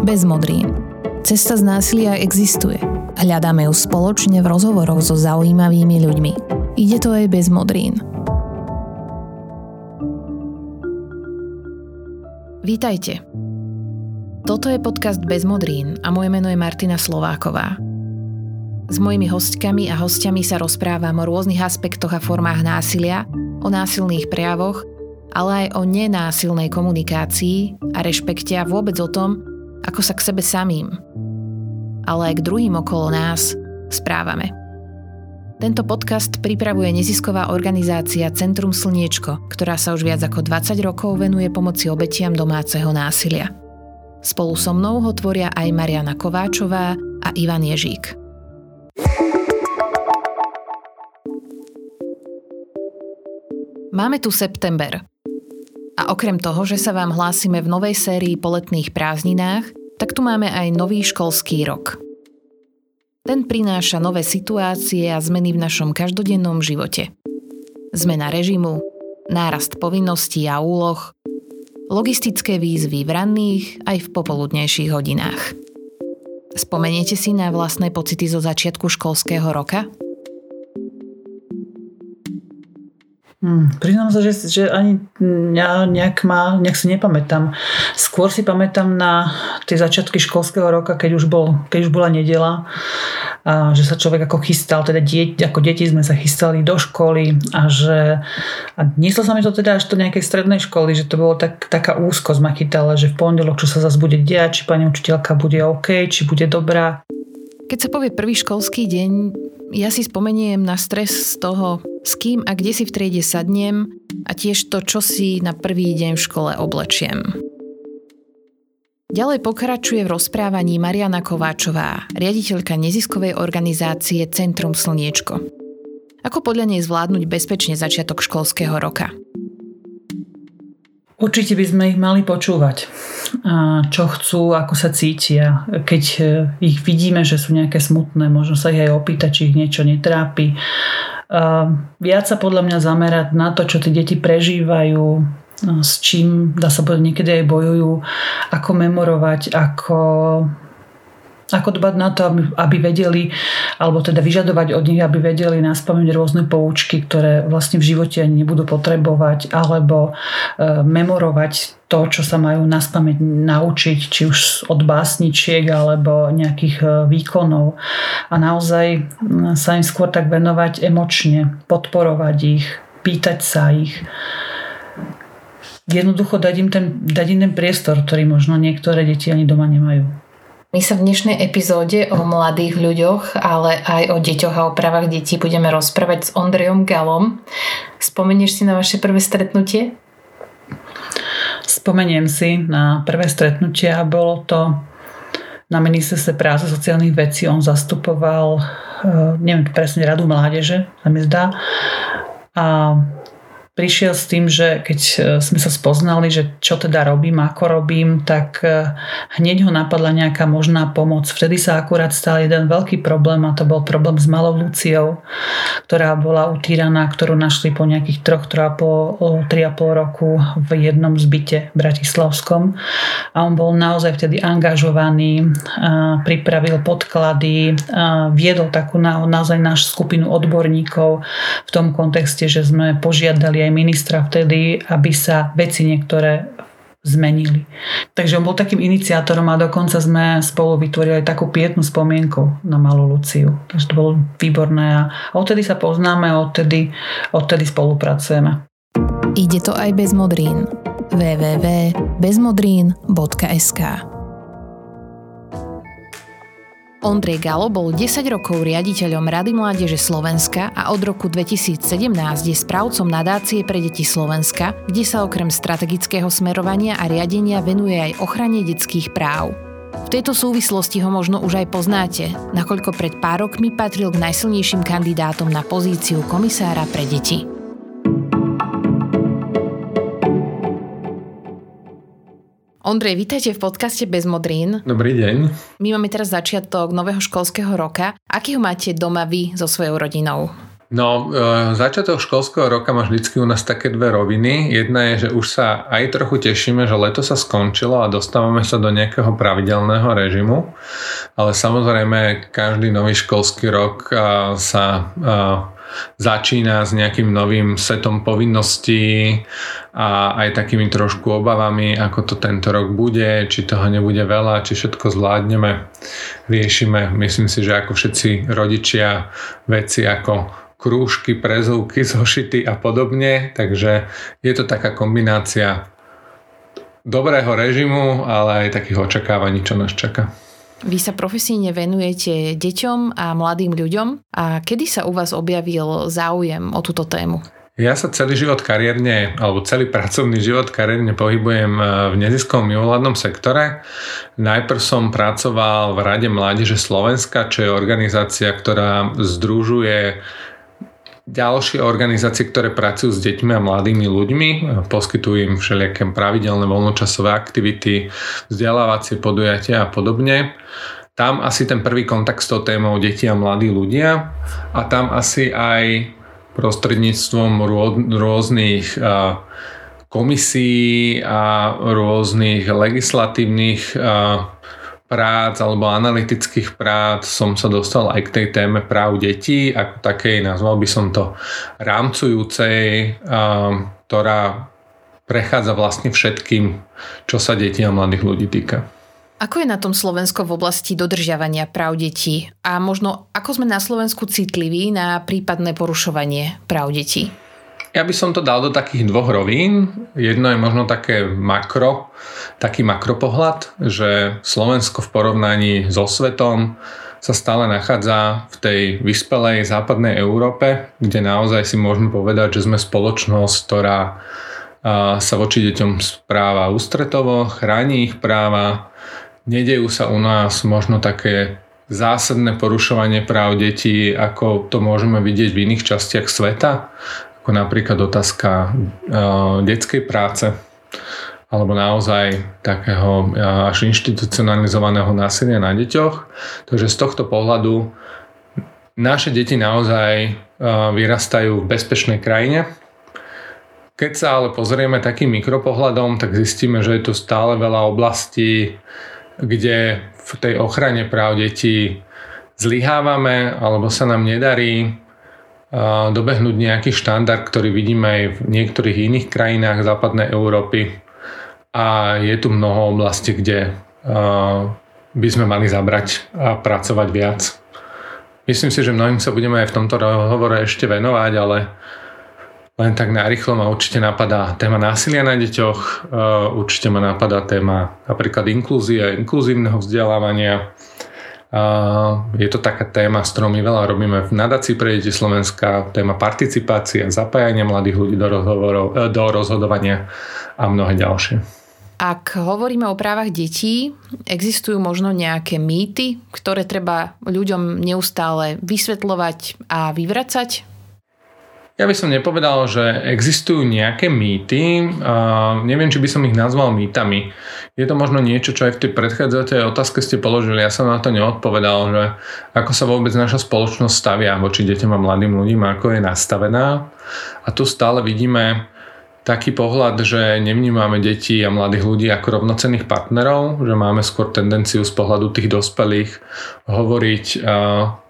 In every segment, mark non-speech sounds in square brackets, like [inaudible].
bez modrín. Cesta z násilia existuje. Hľadáme ju spoločne v rozhovoroch so zaujímavými ľuďmi. Ide to aj bez modrín. Vítajte. Toto je podcast Bez modrín a moje meno je Martina Slováková. S mojimi hostkami a hostiami sa rozprávam o rôznych aspektoch a formách násilia, o násilných prejavoch ale aj o nenásilnej komunikácii a rešpekte a vôbec o tom, ako sa k sebe samým, ale aj k druhým okolo nás správame. Tento podcast pripravuje nezisková organizácia Centrum Slniečko, ktorá sa už viac ako 20 rokov venuje pomoci obetiam domáceho násilia. Spolu so mnou ho tvoria aj Mariana Kováčová a Ivan Ježík. Máme tu september, a okrem toho, že sa vám hlásime v novej sérii po letných prázdninách, tak tu máme aj nový školský rok. Ten prináša nové situácie a zmeny v našom každodennom živote. Zmena režimu, nárast povinností a úloh, logistické výzvy v ranných aj v popoludnejších hodinách. Spomeniete si na vlastné pocity zo začiatku školského roka? Hmm, priznám sa, že, že ani ja nejak, ma, nejak si nepamätám. Skôr si pamätám na tie začiatky školského roka, keď už, bol, keď už bola nedela, a že sa človek ako chystal, teda dieť, ako deti sme sa chystali do školy a že a nieslo sa mi to teda až do nejakej strednej školy, že to bolo tak, taká úzkosť ma chytala, že v pondelok, čo sa zase bude diať, či pani učiteľka bude OK, či bude dobrá. Keď sa povie prvý školský deň, ja si spomeniem na stres z toho, s kým a kde si v triede sadnem a tiež to, čo si na prvý deň v škole oblečiem. Ďalej pokračuje v rozprávaní Mariana Kováčová, riaditeľka neziskovej organizácie Centrum Slniečko. Ako podľa nej zvládnuť bezpečne začiatok školského roka? Určite by sme ich mali počúvať, čo chcú, ako sa cítia. Keď e, ich vidíme, že sú nejaké smutné, možno sa ich aj opýtať, či ich niečo netrápi viac sa podľa mňa zamerať na to, čo tie deti prežívajú, no, s čím, dá sa povedať, niekedy aj bojujú, ako memorovať, ako ako dbať na to, aby, aby vedeli, alebo teda vyžadovať od nich, aby vedeli naspamäť rôzne poučky, ktoré vlastne v živote nebudú potrebovať, alebo e, memorovať to, čo sa majú naspamäť naučiť, či už od básničiek alebo nejakých e, výkonov. A naozaj sa im skôr tak venovať emočne, podporovať ich, pýtať sa ich jednoducho dať im, ten, dať im ten priestor, ktorý možno niektoré deti ani doma nemajú. My sa v dnešnej epizóde o mladých ľuďoch, ale aj o deťoch a o právach detí budeme rozprávať s Ondrejom Galom. Spomenieš si na vaše prvé stretnutie? Spomeniem si na prvé stretnutie a bolo to na ministerstve práce sociálnych vecí. On zastupoval, eh, neviem presne, radu mládeže, sa mi zdá. A prišiel s tým, že keď e, sme sa spoznali, že čo teda robím, ako robím, tak e, hneď ho napadla nejaká možná pomoc. Vtedy sa akurát stal jeden veľký problém a to bol problém s malou Luciou, ktorá bola utíraná, ktorú našli po nejakých troch, 3,5 roku v jednom zbyte Bratislavskom. A on bol naozaj vtedy angažovaný, pripravil podklady, viedol takú naozaj našu skupinu odborníkov v tom kontexte, že sme požiadali aj aj ministra vtedy, aby sa veci niektoré zmenili. Takže on bol takým iniciátorom a dokonca sme spolu vytvorili takú pietnú spomienku na malú Luciu. Takže to bolo výborné a odtedy sa poznáme a odtedy, odtedy spolupracujeme. Ide to aj bez modrín. www.bezmodrín.sk Ondrej Galo bol 10 rokov riaditeľom Rady mládeže Slovenska a od roku 2017 je správcom nadácie pre deti Slovenska, kde sa okrem strategického smerovania a riadenia venuje aj ochrane detských práv. V tejto súvislosti ho možno už aj poznáte, nakoľko pred pár rokmi patril k najsilnejším kandidátom na pozíciu komisára pre deti. Ondrej, vítajte v podcaste Bez modrín. Dobrý deň. My máme teraz začiatok nového školského roka. Aký ho máte doma vy so svojou rodinou? No, e, začiatok školského roka má vždycky u nás také dve roviny. Jedna je, že už sa aj trochu tešíme, že leto sa skončilo a dostávame sa do nejakého pravidelného režimu, ale samozrejme každý nový školský rok sa začína s nejakým novým setom povinností a aj takými trošku obavami, ako to tento rok bude, či toho nebude veľa, či všetko zvládneme, riešime. Myslím si, že ako všetci rodičia veci ako krúžky, prezúky, [laughs] zošity a podobne, takže je to taká kombinácia dobrého režimu, ale aj takých očakávaní, čo nás čaká. Vy sa profesíne venujete deťom a mladým ľuďom a kedy sa u vás objavil záujem o túto tému? Ja sa celý život kariérne, alebo celý pracovný život kariérne pohybujem e, v neziskovom mimovládnom sektore. Najprv som pracoval v Rade Mládeže Slovenska, čo je organizácia, ktorá združuje ďalšie organizácie, ktoré pracujú s deťmi a mladými ľuďmi, poskytujú im všelijaké pravidelné voľnočasové aktivity, vzdelávacie podujatia a podobne. Tam asi ten prvý kontakt s tou témou deti a mladí ľudia a tam asi aj prostredníctvom rôznych komisí a rôznych legislatívnych prác alebo analytických prác som sa dostal aj k tej téme práv detí, ako takej, nazval by som to rámcujúcej, ktorá prechádza vlastne všetkým, čo sa detí a mladých ľudí týka. Ako je na tom Slovensko v oblasti dodržiavania práv detí? A možno ako sme na Slovensku citliví na prípadné porušovanie práv detí? Ja by som to dal do takých dvoch rovín. Jedno je možno také makro, taký makropohľad, že Slovensko v porovnaní so svetom sa stále nachádza v tej vyspelej západnej Európe, kde naozaj si môžeme povedať, že sme spoločnosť, ktorá sa voči deťom správa ústretovo, chráni ich práva, nedejú sa u nás možno také zásadné porušovanie práv detí, ako to môžeme vidieť v iných častiach sveta, ako napríklad otázka uh, detskej práce alebo naozaj takého až inštitucionalizovaného násilia na deťoch. Takže z tohto pohľadu naše deti naozaj vyrastajú v bezpečnej krajine. Keď sa ale pozrieme takým mikropohľadom, tak zistíme, že je tu stále veľa oblastí, kde v tej ochrane práv detí zlyhávame alebo sa nám nedarí dobehnúť nejaký štandard, ktorý vidíme aj v niektorých iných krajinách západnej Európy a je tu mnoho oblastí, kde by sme mali zabrať a pracovať viac. Myslím si, že mnohým sa budeme aj v tomto rozhovore ešte venovať, ale len tak narýchlo ma určite napadá téma násilia na deťoch, určite ma napadá téma napríklad inklúzie, inkluzívneho vzdelávania. Je to taká téma, s ktorou my veľa robíme v nadácii pre deti Slovenska, téma participácia, zapájania mladých ľudí do, rozhovorov, e, do rozhodovania a mnohé ďalšie. Ak hovoríme o právach detí, existujú možno nejaké mýty, ktoré treba ľuďom neustále vysvetľovať a vyvracať? Ja by som nepovedal, že existujú nejaké mýty. A neviem, či by som ich nazval mýtami. Je to možno niečo, čo aj v tej predchádzajúcej otázke ste položili. Ja som na to neodpovedal, že ako sa vôbec naša spoločnosť stavia voči deťom a mladým ľuďom, ako je nastavená. A tu stále vidíme taký pohľad, že nevnímame deti a mladých ľudí ako rovnocenných partnerov, že máme skôr tendenciu z pohľadu tých dospelých hovoriť,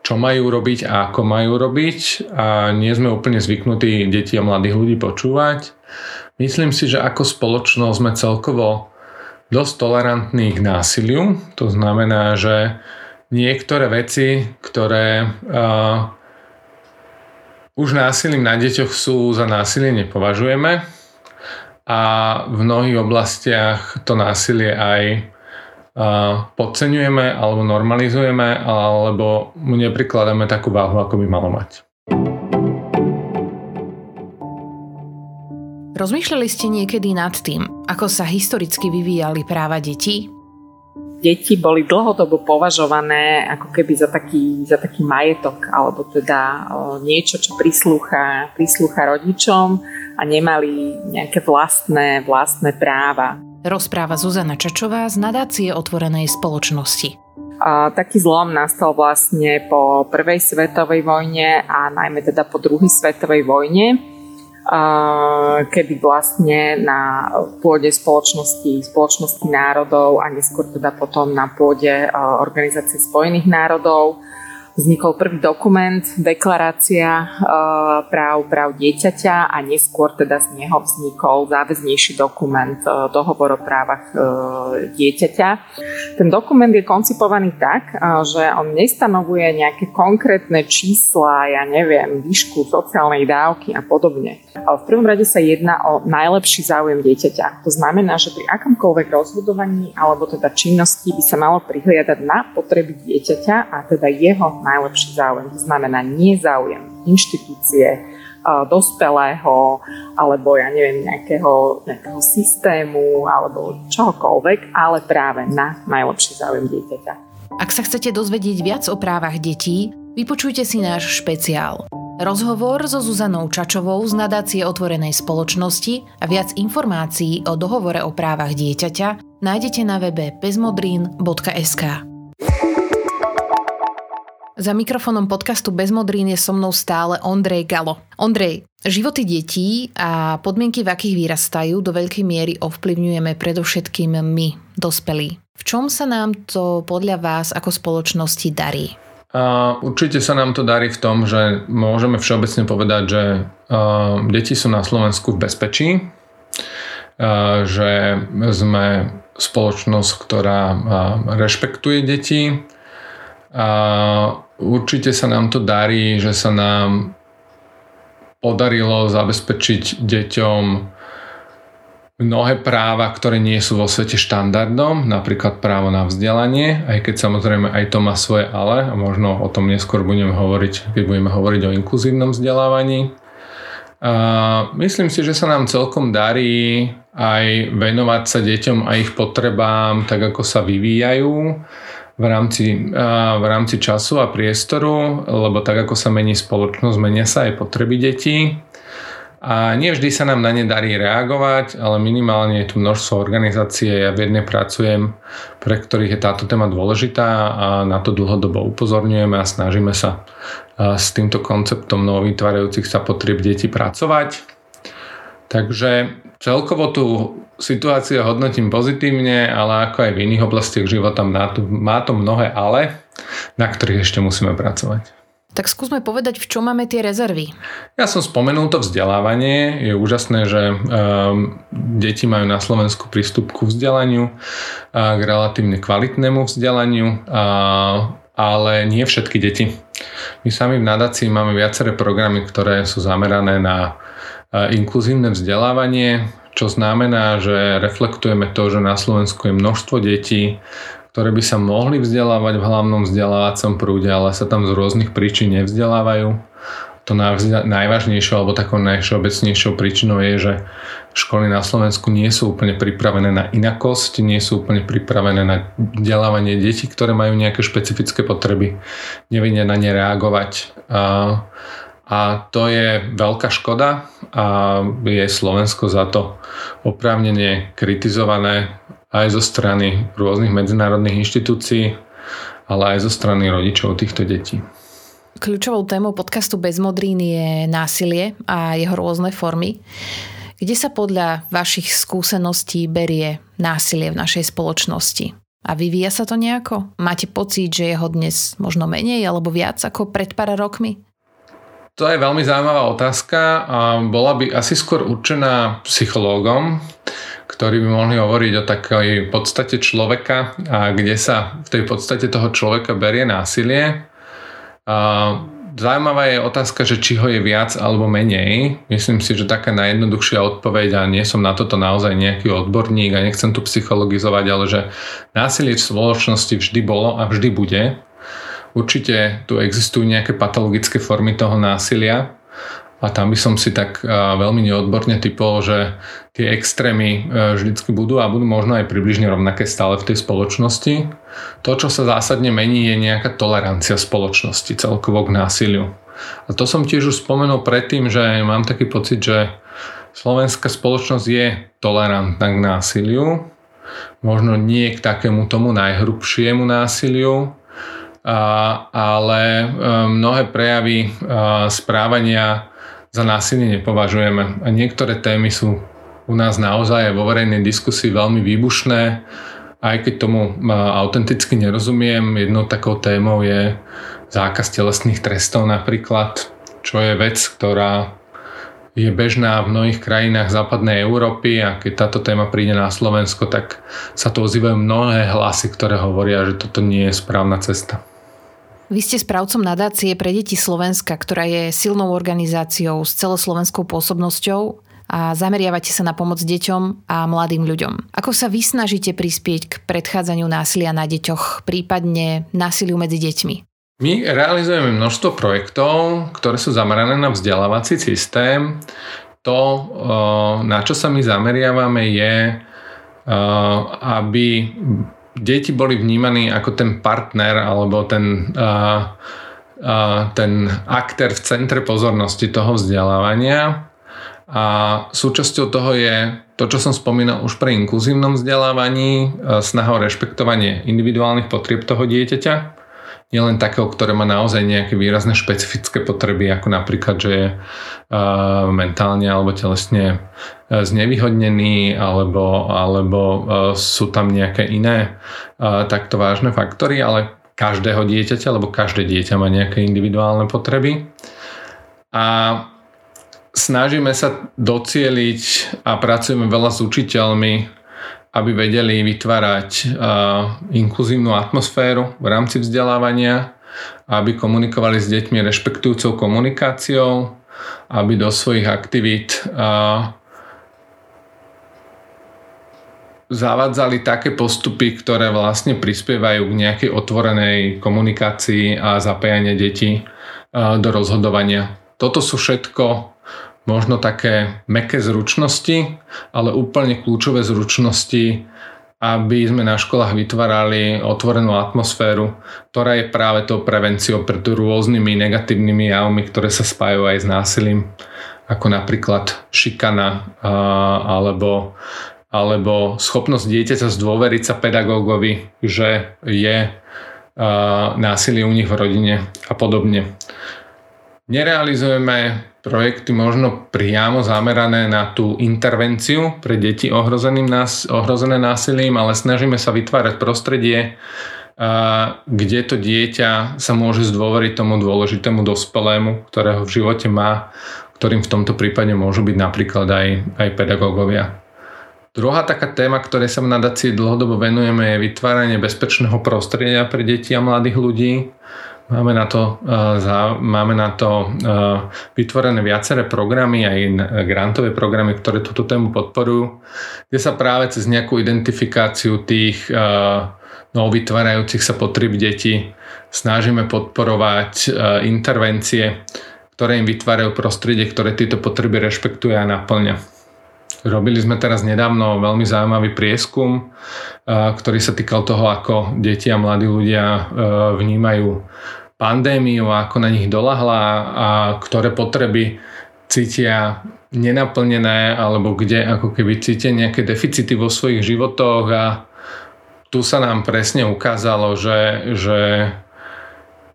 čo majú robiť a ako majú robiť a nie sme úplne zvyknutí deti a mladých ľudí počúvať. Myslím si, že ako spoločnosť sme celkovo dosť tolerantní k násiliu. To znamená, že niektoré veci, ktoré uh, už násilím na deťoch sú za násilie nepovažujeme, a v mnohých oblastiach to násilie aj podceňujeme alebo normalizujeme alebo mu neprikladáme takú váhu, ako by malo mať. Rozmýšľali ste niekedy nad tým, ako sa historicky vyvíjali práva detí? Deti boli dlhodobo považované ako keby za taký, za taký majetok alebo teda niečo, čo prislúcha, prislúcha rodičom a nemali nejaké vlastné, vlastné práva. Rozpráva Zuzana Čačová z nadácie otvorenej spoločnosti. A taký zlom nastal vlastne po prvej svetovej vojne a najmä teda po druhej svetovej vojne, kedy vlastne na pôde spoločnosti, spoločnosti národov a neskôr teda potom na pôde Organizácie spojených národov vznikol prvý dokument, deklarácia e, práv, práv dieťaťa a neskôr teda z neho vznikol záväznejší dokument, e, dohovor o právach e, dieťaťa. Ten dokument je koncipovaný tak, že on nestanovuje nejaké konkrétne čísla, ja neviem, výšku sociálnej dávky a podobne. Ale v prvom rade sa jedná o najlepší záujem dieťaťa. To znamená, že pri akomkoľvek rozhodovaní alebo teda činnosti by sa malo prihliadať na potreby dieťaťa a teda jeho najlepší záujem. To znamená nie záujem inštitúcie, dospelého alebo ja neviem nejakého, nejakého systému alebo čohokoľvek, ale práve na najlepší záujem dieťaťa. Ak sa chcete dozvedieť viac o právach detí, vypočujte si náš špeciál. Rozhovor so Zuzanou Čačovou z nadácie Otvorenej spoločnosti a viac informácií o dohovore o právach dieťaťa nájdete na webe bezmodrín.sk. Za mikrofónom podcastu Bezmodrín je so mnou stále Ondrej Galo. Ondrej, životy detí a podmienky, v akých vyrastajú, do veľkej miery ovplyvňujeme predovšetkým my, dospelí. V čom sa nám to podľa vás ako spoločnosti darí? Uh, určite sa nám to darí v tom, že môžeme všeobecne povedať, že uh, deti sú na Slovensku v bezpečí, uh, že sme spoločnosť, ktorá rešpektuje deti, a určite sa nám to darí, že sa nám podarilo zabezpečiť deťom mnohé práva, ktoré nie sú vo svete štandardom, napríklad právo na vzdelanie, aj keď samozrejme aj to má svoje ale, a možno o tom neskôr budeme hovoriť, keď budeme hovoriť o inkluzívnom vzdelávaní. A myslím si, že sa nám celkom darí aj venovať sa deťom a ich potrebám, tak ako sa vyvíjajú v rámci, v rámci času a priestoru, lebo tak ako sa mení spoločnosť, menia sa aj potreby detí. A nie vždy sa nám na ne darí reagovať, ale minimálne je tu množstvo organizácií, ja v jednej pracujem, pre ktorých je táto téma dôležitá a na to dlhodobo upozorňujeme a snažíme sa s týmto konceptom novovytvárajúcich sa potrieb detí pracovať. Takže celkovo tú situáciu hodnotím pozitívne, ale ako aj v iných oblastiach života má to, mnohé ale, na ktorých ešte musíme pracovať. Tak skúsme povedať, v čom máme tie rezervy. Ja som spomenul to vzdelávanie. Je úžasné, že um, deti majú na Slovensku prístup ku vzdelaniu, a k relatívne kvalitnému vzdelaniu, a, ale nie všetky deti. My sami v nadácii máme viaceré programy, ktoré sú zamerané na inkluzívne vzdelávanie, čo znamená, že reflektujeme to, že na Slovensku je množstvo detí, ktoré by sa mohli vzdelávať v hlavnom vzdelávacom prúde, ale sa tam z rôznych príčin nevzdelávajú. To najvážnejšou alebo takou najšobecnejšou príčinou je, že školy na Slovensku nie sú úplne pripravené na inakosť, nie sú úplne pripravené na vzdelávanie detí, ktoré majú nejaké špecifické potreby, nevedia na ne reagovať. A to je veľká škoda a je Slovensko za to oprávnene kritizované aj zo strany rôznych medzinárodných inštitúcií, ale aj zo strany rodičov týchto detí. Kľúčovou témou podcastu Bezmodrín je násilie a jeho rôzne formy. Kde sa podľa vašich skúseností berie násilie v našej spoločnosti? A vyvíja sa to nejako? Máte pocit, že je ho dnes možno menej alebo viac ako pred pár rokmi? To je veľmi zaujímavá otázka a bola by asi skôr určená psychológom, ktorí by mohli hovoriť o takej podstate človeka a kde sa v tej podstate toho človeka berie násilie. A Zaujímavá je otázka, že či ho je viac alebo menej. Myslím si, že taká najjednoduchšia odpoveď, a nie som na toto naozaj nejaký odborník a nechcem tu psychologizovať, ale že násilie v spoločnosti vždy bolo a vždy bude. Určite tu existujú nejaké patologické formy toho násilia a tam by som si tak veľmi neodborne typol, že tie extrémy e, vždycky budú a budú možno aj približne rovnaké stále v tej spoločnosti. To, čo sa zásadne mení, je nejaká tolerancia spoločnosti celkovo k násiliu. A to som tiež už spomenul predtým, že mám taký pocit, že slovenská spoločnosť je tolerantná k násiliu, možno nie k takému tomu najhrubšiemu násiliu, ale e, mnohé prejavy e, správania za násilie nepovažujeme. A niektoré témy sú u nás naozaj vo verejnej diskusii veľmi výbušné. Aj keď tomu autenticky nerozumiem, jednou takou témou je zákaz telesných trestov napríklad, čo je vec, ktorá je bežná v mnohých krajinách západnej Európy a keď táto téma príde na Slovensko, tak sa to ozývajú mnohé hlasy, ktoré hovoria, že toto nie je správna cesta. Vy ste správcom nadácie pre deti Slovenska, ktorá je silnou organizáciou s celoslovenskou pôsobnosťou a zameriavate sa na pomoc deťom a mladým ľuďom. Ako sa vy snažíte prispieť k predchádzaniu násilia na deťoch, prípadne násiliu medzi deťmi? My realizujeme množstvo projektov, ktoré sú zamerané na vzdelávací systém. To, na čo sa my zameriavame, je, aby deti boli vnímaní ako ten partner alebo ten, uh, uh, ten aktér v centre pozornosti toho vzdelávania. A súčasťou toho je to, čo som spomínal už pri inkluzívnom vzdelávaní, snaha o rešpektovanie individuálnych potrieb toho dieťaťa nielen takého, ktoré má naozaj nejaké výrazné špecifické potreby, ako napríklad, že je mentálne alebo telesne uh, znevýhodnený, alebo, alebo uh, sú tam nejaké iné uh, takto vážne faktory, ale každého dieťaťa, lebo každé dieťa má nejaké individuálne potreby. A snažíme sa docieliť a pracujeme veľa s učiteľmi aby vedeli vytvárať inkluzívnu atmosféru v rámci vzdelávania, aby komunikovali s deťmi rešpektujúcou komunikáciou, aby do svojich aktivít zavádzali také postupy, ktoré vlastne prispievajú k nejakej otvorenej komunikácii a zapájanie detí do rozhodovania. Toto sú všetko možno také meké zručnosti, ale úplne kľúčové zručnosti, aby sme na školách vytvárali otvorenú atmosféru, ktorá je práve tou prevenciou pred rôznymi negatívnymi javmi, ktoré sa spájajú aj s násilím, ako napríklad šikana alebo, alebo schopnosť dieťaťa zdôveriť sa pedagógovi, že je násilie u nich v rodine a podobne. Nerealizujeme projekty možno priamo zamerané na tú intervenciu pre deti nás, ohrozené násilím, ale snažíme sa vytvárať prostredie, kde to dieťa sa môže zdôveriť tomu dôležitému dospelému, ktorého v živote má, ktorým v tomto prípade môžu byť napríklad aj, aj pedagógovia. Druhá taká téma, ktorej sa v nadácii dlhodobo venujeme, je vytváranie bezpečného prostredia pre deti a mladých ľudí. Máme na to, uh, máme na to uh, vytvorené viaceré programy, aj grantové programy, ktoré túto tému podporujú, kde sa práve cez nejakú identifikáciu tých uh, no, vytvárajúcich sa potrieb detí snažíme podporovať intervencie, ktoré im vytvárajú prostredie, ktoré tieto potreby rešpektuje a naplňa. Robili sme teraz nedávno veľmi zaujímavý prieskum, ktorý sa týkal toho, ako deti a mladí ľudia vnímajú pandémiu ako na nich dolahla a ktoré potreby cítia nenaplnené alebo kde ako keby cítia nejaké deficity vo svojich životoch. A tu sa nám presne ukázalo, že, že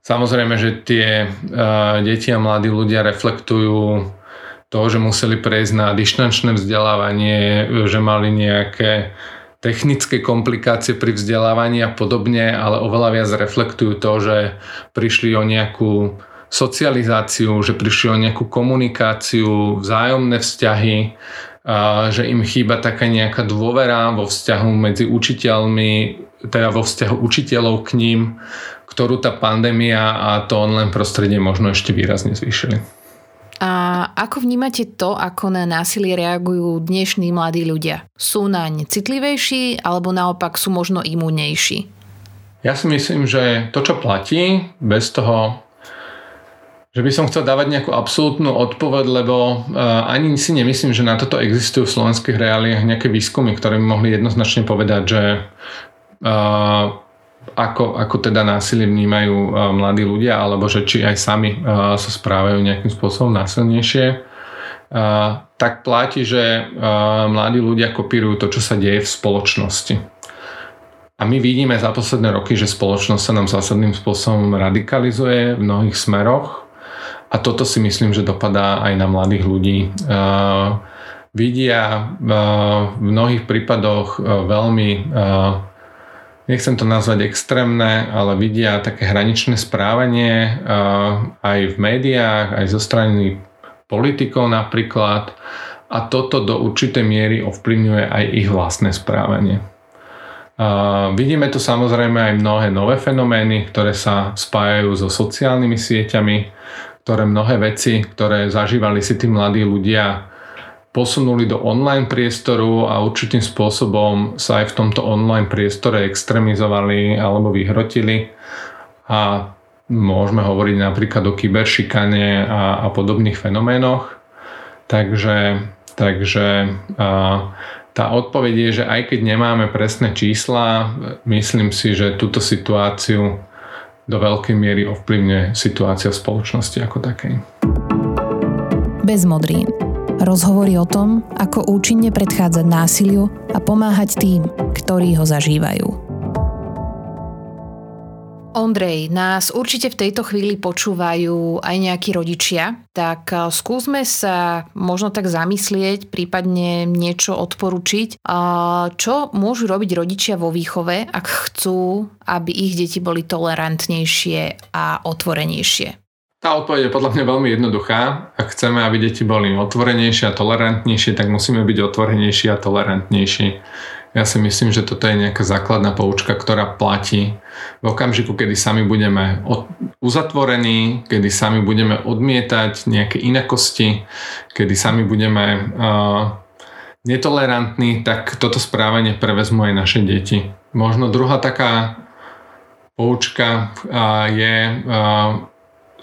samozrejme, že tie deti a mladí ľudia reflektujú to, že museli prejsť na dištančné vzdelávanie, že mali nejaké technické komplikácie pri vzdelávaní a podobne, ale oveľa viac reflektujú to, že prišli o nejakú socializáciu, že prišli o nejakú komunikáciu, vzájomné vzťahy, že im chýba taká nejaká dôvera vo vzťahu medzi učiteľmi, teda vo vzťahu učiteľov k ním, ktorú tá pandémia a to online prostredie možno ešte výrazne zvýšili. A ako vnímate to, ako na násilie reagujú dnešní mladí ľudia? Sú naň citlivejší alebo naopak sú možno imúnejší? Ja si myslím, že to, čo platí, bez toho, že by som chcel dávať nejakú absolútnu odpoveď, lebo uh, ani si nemyslím, že na toto existujú v slovenských reáliách nejaké výskumy, ktoré by mohli jednoznačne povedať, že uh, ako, ako teda násilie vnímajú uh, mladí ľudia, alebo že či aj sami uh, sa správajú nejakým spôsobom násilnejšie. tak platí, že mladí ľudia kopírujú to, čo sa deje v spoločnosti. A my vidíme za posledné roky, že spoločnosť sa nám zásadným spôsobom radikalizuje v mnohých smeroch a toto si myslím, že dopadá aj na mladých ľudí. Vidia v mnohých prípadoch veľmi nechcem to nazvať extrémne, ale vidia také hraničné správanie aj v médiách, aj zo strany politikov napríklad a toto do určitej miery ovplyvňuje aj ich vlastné správanie. A vidíme tu samozrejme aj mnohé nové fenomény, ktoré sa spájajú so sociálnymi sieťami, ktoré mnohé veci, ktoré zažívali si tí mladí ľudia, posunuli do online priestoru a určitým spôsobom sa aj v tomto online priestore extrémizovali alebo vyhrotili. A môžeme hovoriť napríklad o kyberšikane a, a podobných fenoménoch. Takže, takže a, tá odpoveď je, že aj keď nemáme presné čísla, myslím si, že túto situáciu do veľkej miery ovplyvňuje situácia v spoločnosti ako takej. Bez modrín. Rozhovory o tom, ako účinne predchádzať násiliu a pomáhať tým, ktorí ho zažívajú. Ondrej, nás určite v tejto chvíli počúvajú aj nejakí rodičia, tak eh, skúsme sa možno tak zamyslieť, prípadne niečo odporučiť. Čo môžu robiť rodičia vo výchove, ak chcú, aby ich deti boli tolerantnejšie a otvorenejšie? Tá odpoveď je podľa mňa veľmi jednoduchá. Ak chceme, aby deti boli otvorenejšie a tolerantnejšie, tak musíme byť otvorenejší a tolerantnejší. Ja si myslím, že toto je nejaká základná poučka, ktorá platí v okamžiku, kedy sami budeme uzatvorení, kedy sami budeme odmietať nejaké inakosti, kedy sami budeme uh, netolerantní, tak toto správanie prevezmú aj naše deti. Možno druhá taká poučka uh, je uh,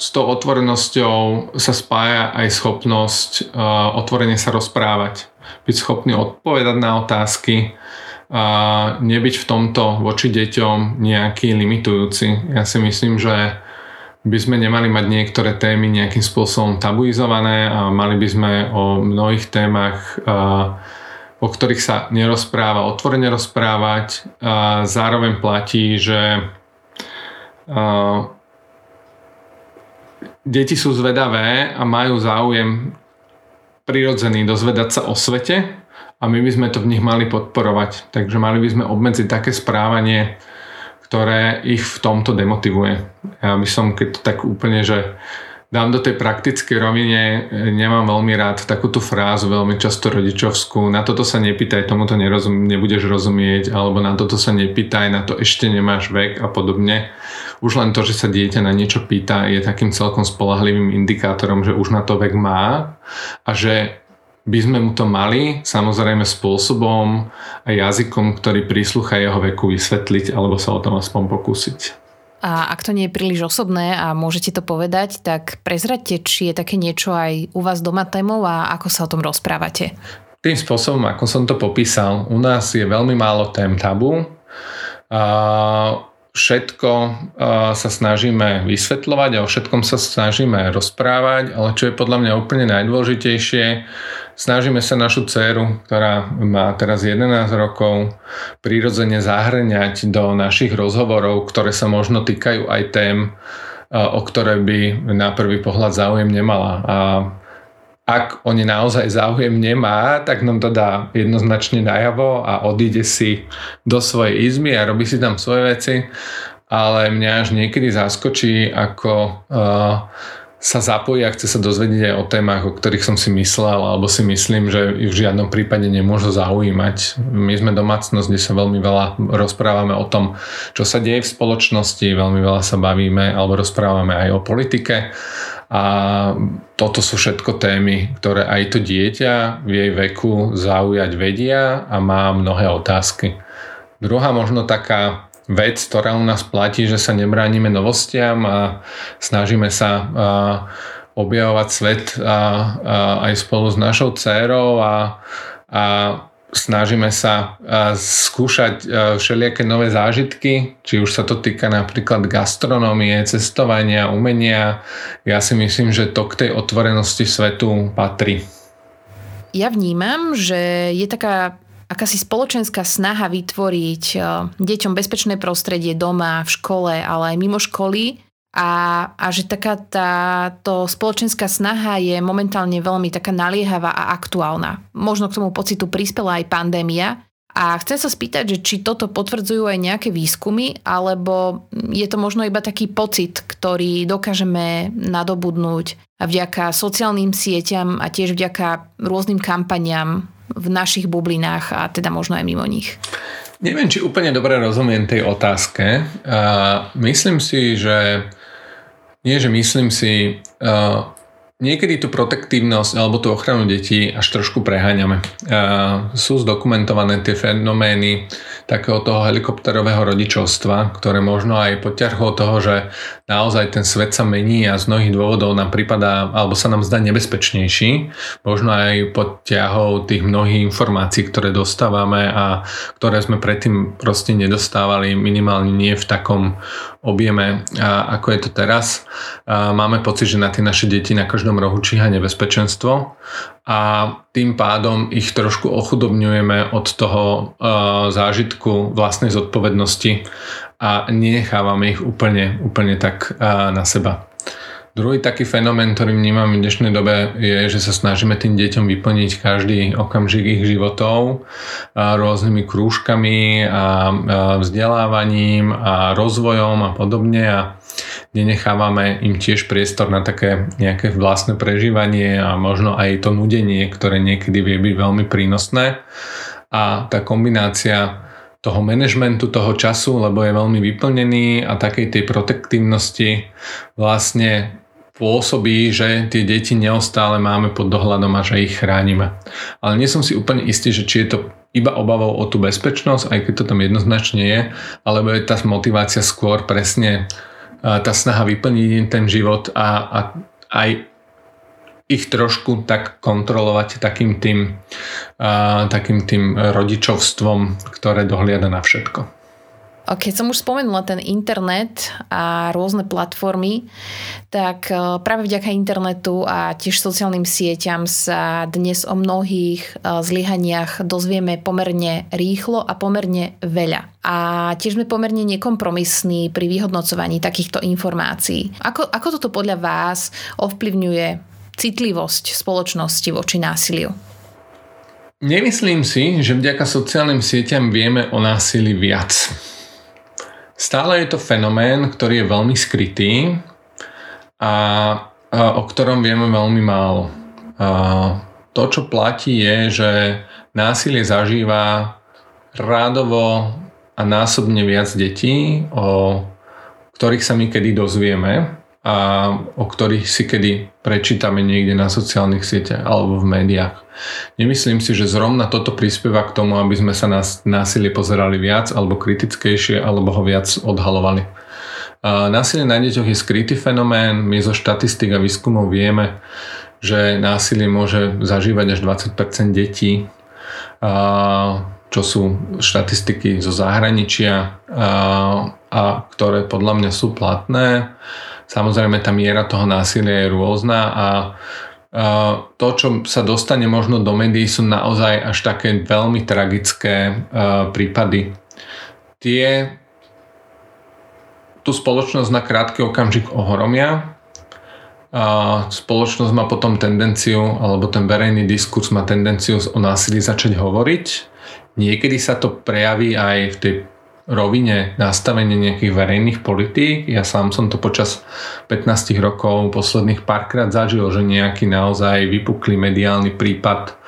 s tou otvorenosťou sa spája aj schopnosť uh, otvorene sa rozprávať. Byť schopný odpovedať na otázky, a nebyť v tomto voči deťom nejaký limitujúci. Ja si myslím, že by sme nemali mať niektoré témy nejakým spôsobom tabuizované a mali by sme o mnohých témach, o ktorých sa nerozpráva, otvorene rozprávať. Zároveň platí, že deti sú zvedavé a majú záujem prirodzený dozvedať sa o svete a my by sme to v nich mali podporovať. Takže mali by sme obmedziť také správanie, ktoré ich v tomto demotivuje. Ja by som, keď to tak úplne, že dám do tej praktickej rovine, nemám veľmi rád takúto frázu, veľmi často rodičovskú, na toto sa nepýtaj, tomuto nerozum, nebudeš rozumieť, alebo na toto sa nepýtaj, na to ešte nemáš vek a podobne už len to, že sa dieťa na niečo pýta, je takým celkom spolahlivým indikátorom, že už na to vek má a že by sme mu to mali samozrejme spôsobom a jazykom, ktorý príslucha jeho veku vysvetliť alebo sa o tom aspoň pokúsiť. A ak to nie je príliš osobné a môžete to povedať, tak prezradte, či je také niečo aj u vás doma témou a ako sa o tom rozprávate. Tým spôsobom, ako som to popísal, u nás je veľmi málo tém tabu. A všetko sa snažíme vysvetľovať a o všetkom sa snažíme rozprávať, ale čo je podľa mňa úplne najdôležitejšie, snažíme sa našu dceru, ktorá má teraz 11 rokov, prirodzene zahrňať do našich rozhovorov, ktoré sa možno týkajú aj tém, o ktoré by na prvý pohľad záujem nemala. A ak oni naozaj záujem nemá, tak nám to dá jednoznačne najavo a odíde si do svojej izmy a robí si tam svoje veci. Ale mňa až niekedy zaskočí, ako uh, sa zapojí a chce sa dozvedieť aj o témach, o ktorých som si myslel, alebo si myslím, že ich v žiadnom prípade nemôžu zaujímať. My sme domácnosť, kde sa veľmi veľa rozprávame o tom, čo sa deje v spoločnosti, veľmi veľa sa bavíme alebo rozprávame aj o politike a toto sú všetko témy, ktoré aj to dieťa v jej veku zaujať vedia a má mnohé otázky. Druhá možno taká vec, ktorá u nás platí, že sa nebránime novostiam a snažíme sa objavovať svet a, a aj spolu s našou dcérou a, a snažíme sa skúšať všelijaké nové zážitky, či už sa to týka napríklad gastronómie, cestovania, umenia. Ja si myslím, že to k tej otvorenosti svetu patrí. ja vnímam, že je taká akási spoločenská snaha vytvoriť e, deťom bezpečné prostredie doma, v škole, ale aj mimo školy. A, a že taká táto spoločenská snaha je momentálne veľmi taká naliehavá a aktuálna. Možno k tomu pocitu prispela aj pandémia. A chcem sa spýtať, že či toto potvrdzujú aj nejaké výskumy, alebo je to možno iba taký pocit, ktorý dokážeme nadobudnúť vďaka sociálnym sieťam a tiež vďaka rôznym kampaniám v našich bublinách a teda možno aj mimo nich. Neviem, či úplne dobre rozumiem tej otázke. Uh, myslím si, že nie, že myslím si, uh, Niekedy tú protektívnosť alebo tú ochranu detí až trošku preháňame. Sú zdokumentované tie fenomény takého toho helikopterového rodičovstva, ktoré možno aj poťarhlo toho, že naozaj ten svet sa mení a z mnohých dôvodov nám prípada, alebo sa nám zdá nebezpečnejší. Možno aj pod ťahou tých mnohých informácií, ktoré dostávame a ktoré sme predtým proste nedostávali, minimálne nie v takom objeme, ako je to teraz. Máme pocit, že na tie naše deti na každom rohu číha nebezpečenstvo a tým pádom ich trošku ochudobňujeme od toho uh, zážitku vlastnej zodpovednosti a nenechávame ich úplne, úplne tak uh, na seba. Druhý taký fenomén, ktorý vnímam v dnešnej dobe je, že sa snažíme tým deťom vyplniť každý okamžik ich životov rôznymi krúžkami a vzdelávaním a rozvojom a podobne a nenechávame im tiež priestor na také nejaké vlastné prežívanie a možno aj to nudenie, ktoré niekedy vie byť veľmi prínosné. A tá kombinácia toho manažmentu toho času, lebo je veľmi vyplnený a takej tej protektívnosti vlastne pôsobí, že tie deti neustále máme pod dohľadom a že ich chránime. Ale nie som si úplne istý, že či je to iba obavou o tú bezpečnosť, aj keď to tam jednoznačne je, alebo je tá motivácia skôr presne tá snaha vyplniť ten život a, a aj ich trošku tak kontrolovať takým tým, takým tým rodičovstvom, ktoré dohliada na všetko. Keď som už spomenula ten internet a rôzne platformy, tak e, práve vďaka internetu a tiež sociálnym sieťam sa dnes o mnohých e, zlyhaniach dozvieme pomerne rýchlo a pomerne veľa. A tiež sme pomerne nekompromisní pri vyhodnocovaní takýchto informácií. Ako, ako toto podľa vás ovplyvňuje citlivosť spoločnosti voči násiliu? Nemyslím si, že vďaka sociálnym sieťam vieme o násilí viac. Stále je to fenomén, ktorý je veľmi skrytý a, o ktorom vieme veľmi málo. To, čo platí, je, že násilie zažíva rádovo a násobne viac detí, o ktorých sa my kedy dozvieme a o ktorých si kedy prečítame niekde na sociálnych sieťach alebo v médiách. Nemyslím si, že zrovna toto prispieva k tomu, aby sme sa na násilie pozerali viac alebo kritickejšie alebo ho viac odhalovali. Násilie na deťoch je skrytý fenomén. My zo štatistik a výskumov vieme, že násilie môže zažívať až 20% detí, čo sú štatistiky zo zahraničia a ktoré podľa mňa sú platné. Samozrejme tá miera toho násilia je rôzna a to, čo sa dostane možno do médií, sú naozaj až také veľmi tragické prípady. Tie tú spoločnosť na krátky okamžik ohromia. A spoločnosť má potom tendenciu, alebo ten verejný diskurs má tendenciu o násilí začať hovoriť. Niekedy sa to prejaví aj v tej rovine nastavenie nejakých verejných politík. Ja sám som to počas 15 rokov posledných párkrát zažil, že nejaký naozaj vypuklý mediálny prípad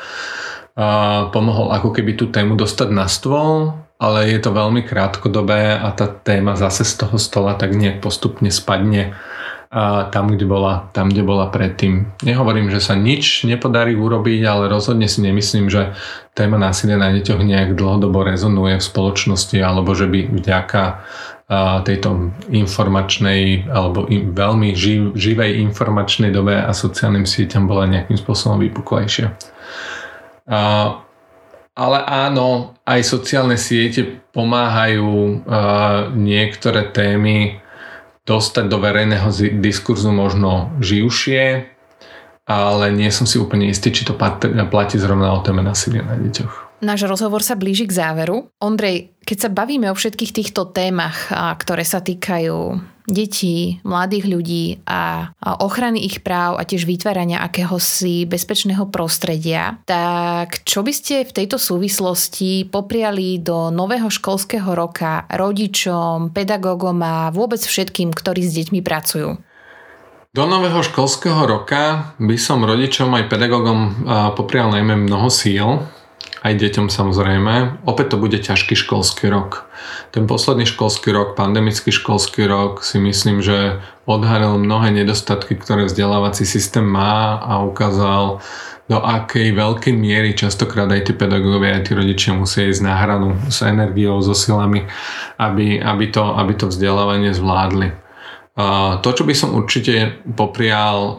a pomohol ako keby tú tému dostať na stôl, ale je to veľmi krátkodobé a tá téma zase z toho stola tak nejak postupne spadne a tam, kde bola, tam, kde bola predtým. Nehovorím, že sa nič nepodarí urobiť, ale rozhodne si nemyslím, že téma násilia na deťoch nejak dlhodobo rezonuje v spoločnosti alebo že by vďaka tejto informačnej alebo veľmi živ, živej informačnej dobe a sociálnym sieťam bola nejakým spôsobom vypuklejšia. Ale áno, aj sociálne siete pomáhajú niektoré témy dostať do verejného diskurzu možno živšie ale nie som si úplne istý, či to platí zrovna o téme násilia na deťoch. Náš rozhovor sa blíži k záveru. Ondrej, keď sa bavíme o všetkých týchto témach, ktoré sa týkajú detí, mladých ľudí a ochrany ich práv a tiež vytvárania akéhosi bezpečného prostredia, tak čo by ste v tejto súvislosti popriali do nového školského roka rodičom, pedagógom a vôbec všetkým, ktorí s deťmi pracujú? Do nového školského roka by som rodičom aj pedagógom poprial najmä mnoho síl, aj deťom samozrejme. Opäť to bude ťažký školský rok. Ten posledný školský rok, pandemický školský rok si myslím, že odhalil mnohé nedostatky, ktoré vzdelávací systém má a ukázal, do akej veľkej miery častokrát aj tí pedagógovia, aj tí rodičia musia ísť na hranu s energiou, so silami, aby, aby, to, aby to vzdelávanie zvládli. To, čo by som určite poprial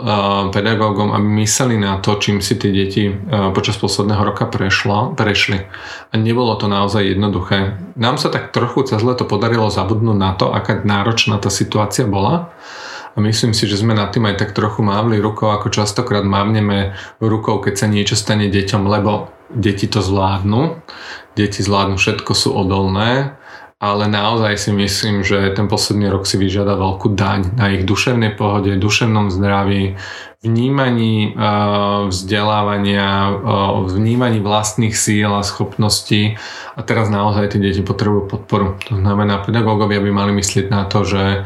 pedagógom, aby mysleli na to, čím si tie deti počas posledného roka prešlo, prešli. A nebolo to naozaj jednoduché. Nám sa tak trochu cez leto podarilo zabudnúť na to, aká náročná tá situácia bola. A myslím si, že sme nad tým aj tak trochu mávli rukou, ako častokrát mávneme rukou, keď sa niečo stane deťom, lebo deti to zvládnu. Deti zvládnu, všetko sú odolné ale naozaj si myslím, že ten posledný rok si vyžiada veľkú daň na ich duševnej pohode, duševnom zdraví, vnímaní vzdelávania, vnímaní vlastných síl a schopností a teraz naozaj tie deti potrebujú podporu. To znamená, pedagógovia by mali myslieť na to, že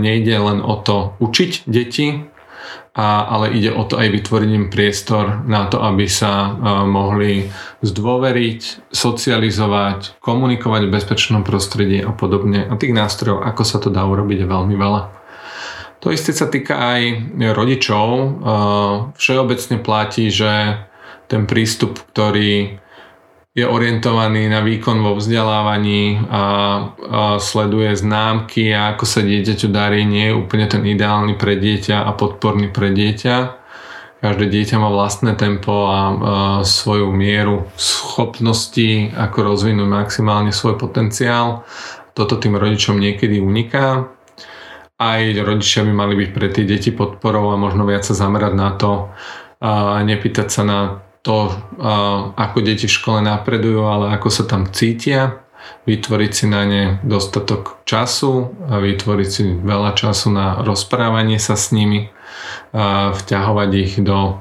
nejde len o to učiť deti, a, ale ide o to aj vytvoriť im priestor na to, aby sa uh, mohli zdôveriť, socializovať, komunikovať v bezpečnom prostredí a podobne. A tých nástrojov, ako sa to dá urobiť, je veľmi veľa. To isté sa týka aj rodičov. Uh, všeobecne platí, že ten prístup, ktorý je orientovaný na výkon vo vzdelávaní a, a sleduje známky a ako sa dieťaťu darí, nie je úplne ten ideálny pre dieťa a podporný pre dieťa. Každé dieťa má vlastné tempo a, a svoju mieru schopnosti, ako rozvinúť maximálne svoj potenciál. Toto tým rodičom niekedy uniká. Aj rodičia by mali byť pre tie deti podporou a možno viac sa zamerať na to, a nepýtať sa na to, ako deti v škole napredujú, ale ako sa tam cítia, vytvoriť si na ne dostatok času a vytvoriť si veľa času na rozprávanie sa s nimi, a vťahovať ich do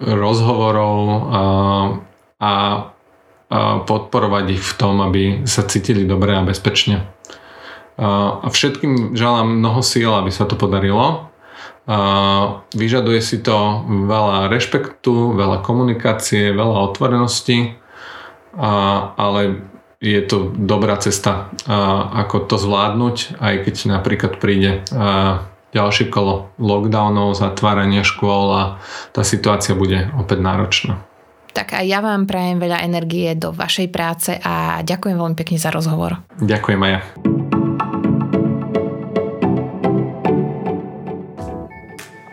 rozhovorov a, a podporovať ich v tom, aby sa cítili dobre a bezpečne. A všetkým želám mnoho síl, aby sa to podarilo Vyžaduje si to veľa rešpektu, veľa komunikácie, veľa otvorenosti, ale je to dobrá cesta, ako to zvládnuť, aj keď napríklad príde ďalšie kolo lockdownov, zatvárania škôl a tá situácia bude opäť náročná. Tak aj ja vám prajem veľa energie do vašej práce a ďakujem veľmi pekne za rozhovor. Ďakujem aj ja.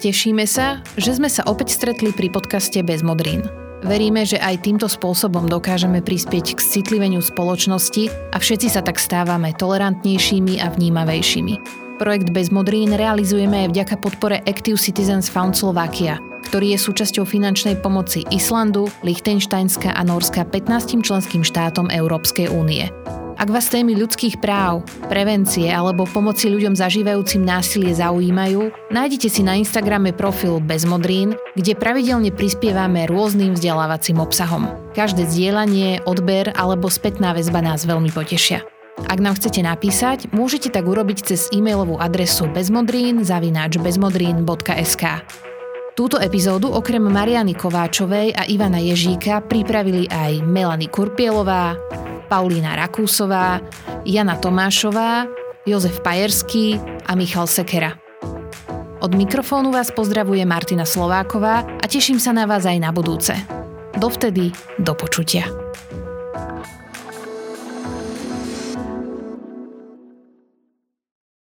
Tešíme sa, že sme sa opäť stretli pri podcaste Bez modrín. Veríme, že aj týmto spôsobom dokážeme prispieť k citliveniu spoločnosti a všetci sa tak stávame tolerantnejšími a vnímavejšími. Projekt Bez modrín realizujeme aj vďaka podpore Active Citizens Fund Slovakia, ktorý je súčasťou finančnej pomoci Islandu, Liechtensteinska a Norska 15 členským štátom Európskej únie. Ak vás témy ľudských práv, prevencie alebo pomoci ľuďom zažívajúcim násilie zaujímajú, nájdete si na Instagrame profil Bezmodrín, kde pravidelne prispievame rôznym vzdelávacím obsahom. Každé zdieľanie, odber alebo spätná väzba nás veľmi potešia. Ak nám chcete napísať, môžete tak urobiť cez e-mailovú adresu bezmodrín.bezmodrín.sk Túto epizódu okrem Mariany Kováčovej a Ivana Ježíka pripravili aj Melanie Kurpielová, Paulína Rakúsová, Jana Tomášová, Jozef Pajerský a Michal Sekera. Od mikrofónu vás pozdravuje Martina Slováková a teším sa na vás aj na budúce. Dovtedy do počutia.